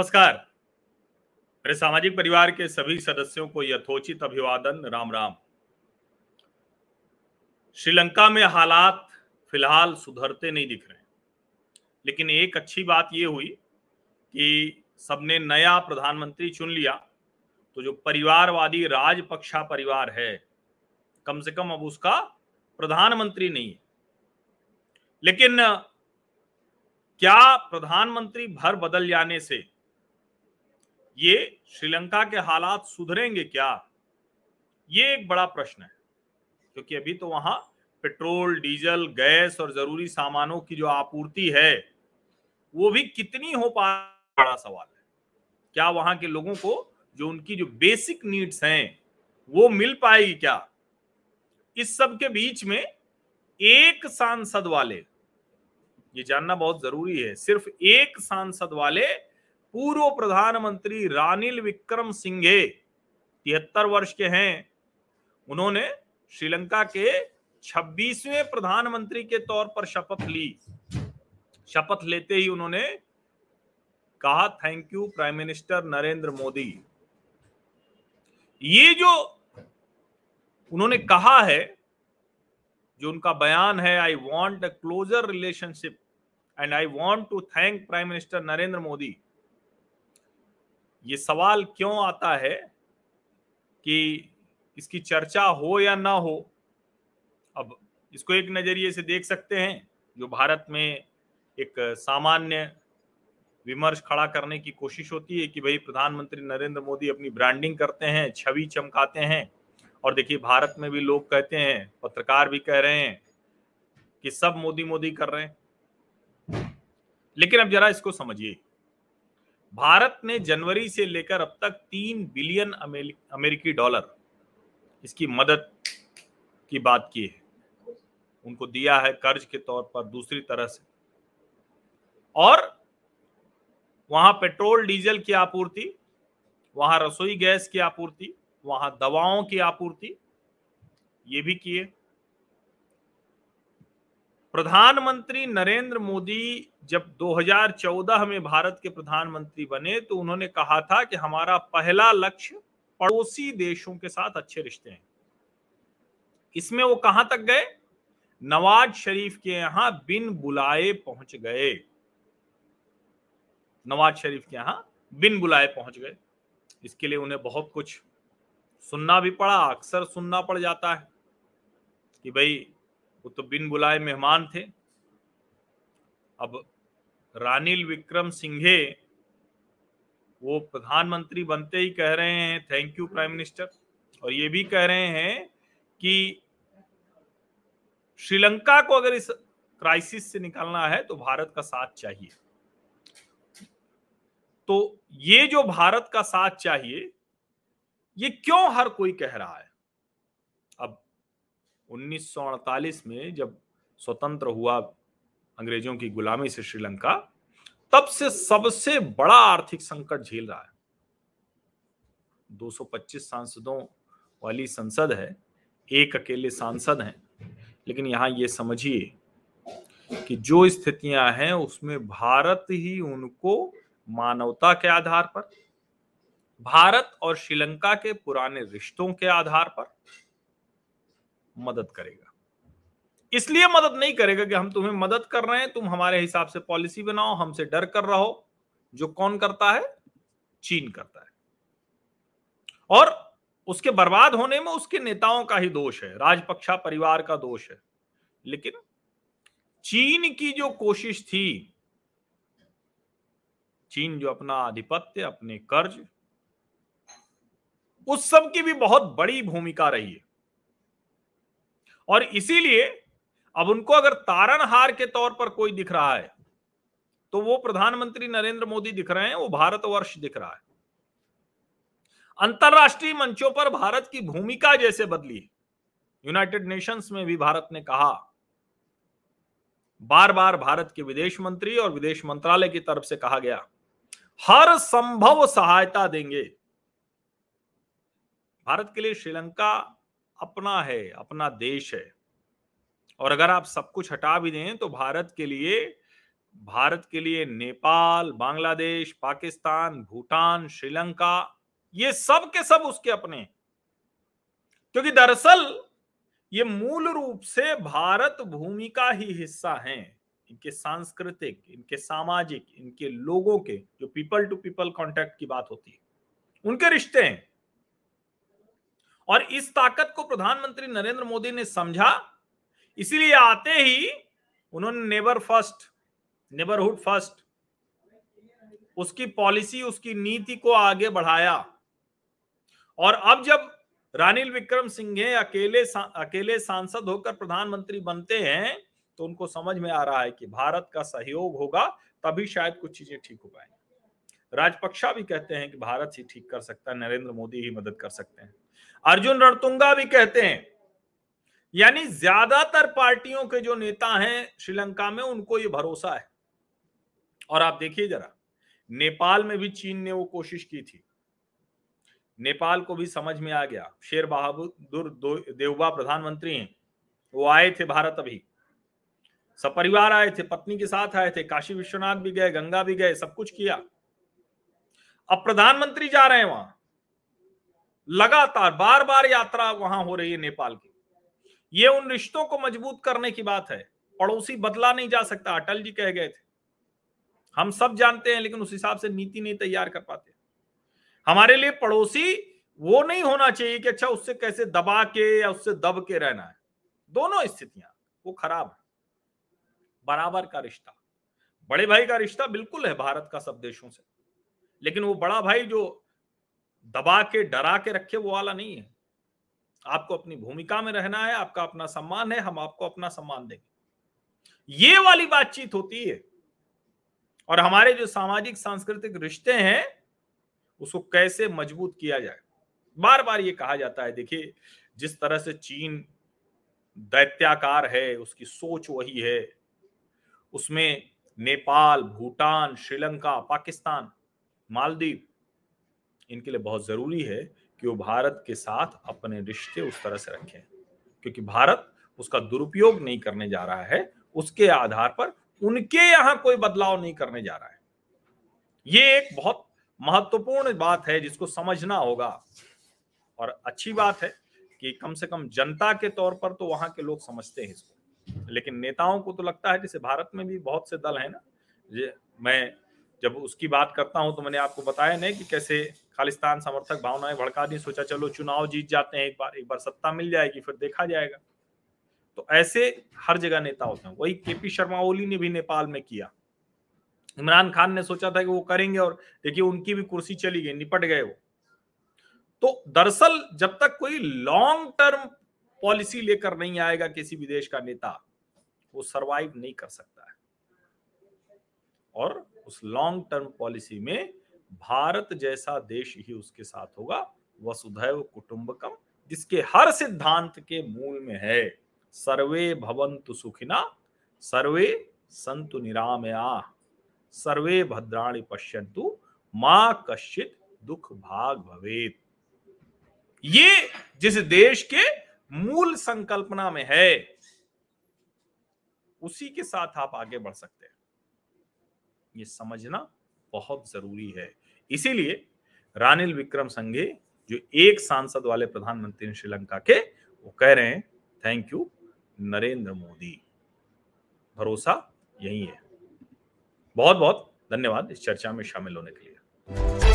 नमस्कार। मेरे सामाजिक परिवार के सभी सदस्यों को यथोचित अभिवादन राम राम श्रीलंका में हालात फ़िलहाल सुधरते नहीं दिख रहे लेकिन एक अच्छी बात यह हुई कि सबने नया प्रधानमंत्री चुन लिया। तो जो परिवारवादी राजपक्षा परिवार है, कम से कम अब उसका प्रधानमंत्री नहीं है। लेकिन क्या प्रधानमंत्री भर बदल जाने से ये श्रीलंका के हालात सुधरेंगे क्या? ये एक बड़ा प्रश्न है, क्योंकि अभी तो वहाँ पेट्रोल, डीजल, गैस और ज़रूरी सामानों की जो आपूर्ति है, वो भी कितनी हो पा बड़ा सवाल है। क्या वहाँ के लोगों को जो उनकी जो बेसिक नीड्स हैं, वो मिल पाएगी क्या? इस सब के बीच में एक सांसद वाले, ये जानना बहुत ज़रूरी है, सिर्फ़ एक सांसद वाले पूर्व प्रधानमंत्री रानिल विक्रम सिंघे तिहत्तर वर्ष के हैं। उन्होंने श्रीलंका के 26वें प्रधानमंत्री के तौर पर शपथ ली। शपथ लेते ही उन्होंने कहा thank you prime minister Narendra Modi. ये जो उन्होंने कहा है, जो उनका बयान है I want a closer relationship and I want to thank prime minister Narendra Modi. ये सवाल क्यों आता है कि इसकी चर्चा हो या ना हो? अब इसको एक नज़रिए से देख सकते हैं, जो भारत में एक सामान्य विमर्श खड़ा करने की कोशिश होती है कि भाई प्रधानमंत्री नरेंद्र मोदी अपनी ब्रांडिंग करते हैं, छवि चमकाते हैं, और देखिए भारत में भी लोग कहते हैं, पत्रकार भी कह रहे हैं कि सब मोदी मोदी कर रहे हैं। लेकिन अब जरा इसको समझिए। भारत ने जनवरी से लेकर अब तक तीन बिलियन अमेरिकी डॉलर इसकी मदद की बात की है। उनको दिया है कर्ज के तौर पर दूसरी तरह से। और वहाँ पेट्रोल, डीजल की आपूर्ति, वहाँ रसोई गैस की आपूर्ति, वहाँ दवाओं की आपूर्ति, ये भी किए। प्रधानमंत्री नरेंद्र मोदी जब 2014 में भारत के प्रधानमंत्री बने तो उन्होंने कहा था कि हमारा पहला लक्ष्य पड़ोसी देशों के साथ अच्छे रिश्ते हैं। इसमें वो कहाँ तक गए? नवाज़ शरीफ के यहाँ बिन बुलाए पहुँच गए। नवाज़ शरीफ के यहाँ बिन बुलाए पहुँच गए। इसके लिए उन्हें बहुत कुछ सुनना भी पड़ा, अक्सर सुनना पड़ जाता है कि भाई वो तो बिन बुलाए मेहमान थे। अब रानिल विक्रम सिंघे, वो प्रधानमंत्री बनते ही कह रहे हैं थैंक यू प्राइम मिनिस्टर और ये भी कह रहे हैं कि श्रीलंका को अगर इस क्राइसिस से निकलना है तो भारत का साथ चाहिए। तो ये जो भारत का साथ चाहिए, ये क्यों हर कोई कह रहा है? अब 1948 में जब स्वतंत्र हुआ अंग्रेज़ों की गुलामी से श्रीलंका, तब से सबसे बड़ा आर्थिक संकट झेल रहा है। 225 सांसदों वाली संसद है, एक अकेले सांसद हैं। लेकिन यहाँ ये समझिए कि जो स्थितियाँ हैं, उसमें भारत ही उनको मानवता के आधार पर, भारत और श्रीलंका के पुराने रिश्तों के आधार पर मदद करेगा। इसलिए मदद नहीं करेगा कि हम तुम्हें मदद कर रहे हैं, तुम हमारे हिसाब से पॉलिसी बनाओ, हमसे डर कर रहो। जो कौन करता है? चीन करता है। और उसके बर्बाद होने में उसके नेताओं का ही दोष है, राजपक्षा परिवार का दोष है। लेकिन चीन की जो कोशिश थी, चीन जो अपना आधिपत्य, अपने कर्ज, उस सब की भी बहुत बड़ी भूमिका रही है। और इसीलिए अब उनको अगर तारनहार के तौर पर कोई दिख रहा है तो वो प्रधानमंत्री नरेंद्र मोदी दिख रहे हैं, वो भारतवर्ष दिख रहा है। अंतरराष्ट्रीय मंचों पर भारत की भूमिका जैसे बदली। यूनाइटेड नेशंस में भी भारत ने कहा बार बार भारत के विदेश मंत्री और विदेश मंत्रालय की तरफ़ से कहा गया, हर संभव सहायता देंगे। भारत के लिए श्रीलंका अपना है, अपना देश है। और अगर आप सब कुछ हटा भी दें तो भारत के लिए, भारत के लिए नेपाल, बांग्लादेश, पाकिस्तान, भूटान, श्रीलंका, ये सब के सब उसके अपने क्योंकि दरअसल, ये मूल रूप से भारत भूमि का ही हिस्सा हैं। इनके सांस्कृतिक, इनके सामाजिक, इनके लोगों के, जो पीपल टू पीपल कांटेक्ट की बात होती है, उनके रिश्ते हैं। और इस ताकत को प्रधानमंत्री नरेंद्र मोदी ने समझा। इसीलिए आते ही उन्होंने नेबर फ़र्स्ट नेबरहुड फ़र्स्ट उसकी पॉलिसी उसकी नीति को आगे बढ़ाया। और अब जब रानिल विक्रम सिंघे अकेले सा, अकेले सांसद होकर प्रधानमंत्री बनते हैं तो उनको समझ में आ रहा है कि भारत का सहयोग होगा तभी शायद कुछ चीज़ें ठीक हो पाएँगी। राजपक्षा भी कहते हैं कि भारत ही ठीक कर सकता है नरेंद्र मोदी ही मदद कर सकते हैं। अर्जुन रणतुंगा भी कहते हैं, यानी ज़्यादातर पार्टियों के जो नेता हैं श्रीलंका में, उनको ये भरोसा है। और आप देखिए जरा, नेपाल में भी चीन ने वो कोशिश की थी। नेपाल को भी समझ में आ गया। शेर बहादुर देवबा प्रधानमंत्री हैं, वो आए थे भारत अभी। सपरिवार आए थे, पत्नी के साथ आए थे, काशी विश्वनाथ भी गए, गंगा भी गए, सब कुछ किया। अब प्रधानमंत्री जा रहे हैं वहाँ। लगातार बार बार यात्रा वहाँ हो रही है नेपाल की। ये उन रिश्तों को मज़बूत करने की बात है। पड़ोसी बदला नहीं जा सकता, अटल जी कह गए थे। हम सब जानते हैं, लेकिन उस हिसाब से नीति नहीं तैयार कर पाते। हमारे लिए पड़ोसी वो नहीं होना चाहिए कि अच्छा उससे कैसे दबा के या उससे दब के रहना है। दोनों स्थितियाँ, वो खराब है। बराबर का रिश्ता, बड़े भाई का रिश्ता बिल्कुल है भारत का सब देशों से। लेकिन वो बड़ा भाई जो दबा के, डरा के रखे वो वाला नहीं है। आपको अपनी भूमिका में रहना है, आपका अपना सम्मान है, हम आपको अपना सम्मान देंगे। ये वाली बातचीत होती है। और हमारे जो सामाजिक, सांस्कृतिक रिश्ते हैं, उसको कैसे मज़बूत किया जाए? बार बार ये कहा जाता है, देखिए, जिस तरह से चीन दैत्याकार है, उसकी सोच वही है। उसमें नेपाल, भूटान, श्रीलंका, पाकिस्तान, मालदीव इनके लिए बहुत ज़रूरी है कि वो भारत के साथ अपने रिश्ते उस तरह से रखें। क्योंकि भारत उसका दुरुपयोग नहीं करने जा रहा है, उसके आधार पर उनके यहाँ कोई बदलाव नहीं करने जा रहा है। ये एक बहुत महत्वपूर्ण बात है जिसको समझना होगा। और अच्छी बात है कि कम से कम जनता के तौर पर तो वहाँ के लोग समझते हैं इसको। लेकिन नेताओं को तो लगता है जैसे भारत में भी बहुत से दल है ना मैं जब उसकी बात करता हूँ तो मैंने आपको बताया नहीं कि कैसे खालिस्तान समर्थक भावनाएँ भड़का दी, सोचा चलो चुनाव जीत जाते हैं, एक बार एक बार सत्ता मिल जाएगी, फिर देखा जाएगा। तो ऐसे हर जगह नेता होते हैं। वही केपी शर्मा ओली ने भी नेपाल में किया। इमरान खान ने सोचा था कि वो करेंगे और देखिए उनकी भी कुर्सी चली गई, निपट गए वो। तो दरअसल जब तक कोई लॉन्ग टर्म पॉलिसी लेकर नहीं आएगा किसी भी देश का नेता, वो सरवाइव नहीं कर सकता है। और उस लॉन्ग टर्म पॉलिसी में भारत जैसा देश ही उसके साथ होगा, वसुधैव कुटुंबकम, जिसके हर सिद्धांत के मूल में है। सर्वे भवंतु सुखिना, सर्वे संतु निरामया, सर्वे भद्राणी पश्यंतु माँ कश्चित दुख भाग भवेत। ये जिस देश के मूल संकल्पना में है, उसी के साथ आप आगे बढ़ सकते हैं। ये समझना बहुत ज़रूरी है। इसीलिए रानिल विक्रम संघे जो एक सांसद वाले प्रधानमंत्री श्रीलंका के, वो कह रहे हैं थैंक यू नरेंद्र मोदी। भरोसा यही है। बहुत बहुत धन्यवाद इस चर्चा में शामिल होने के लिए।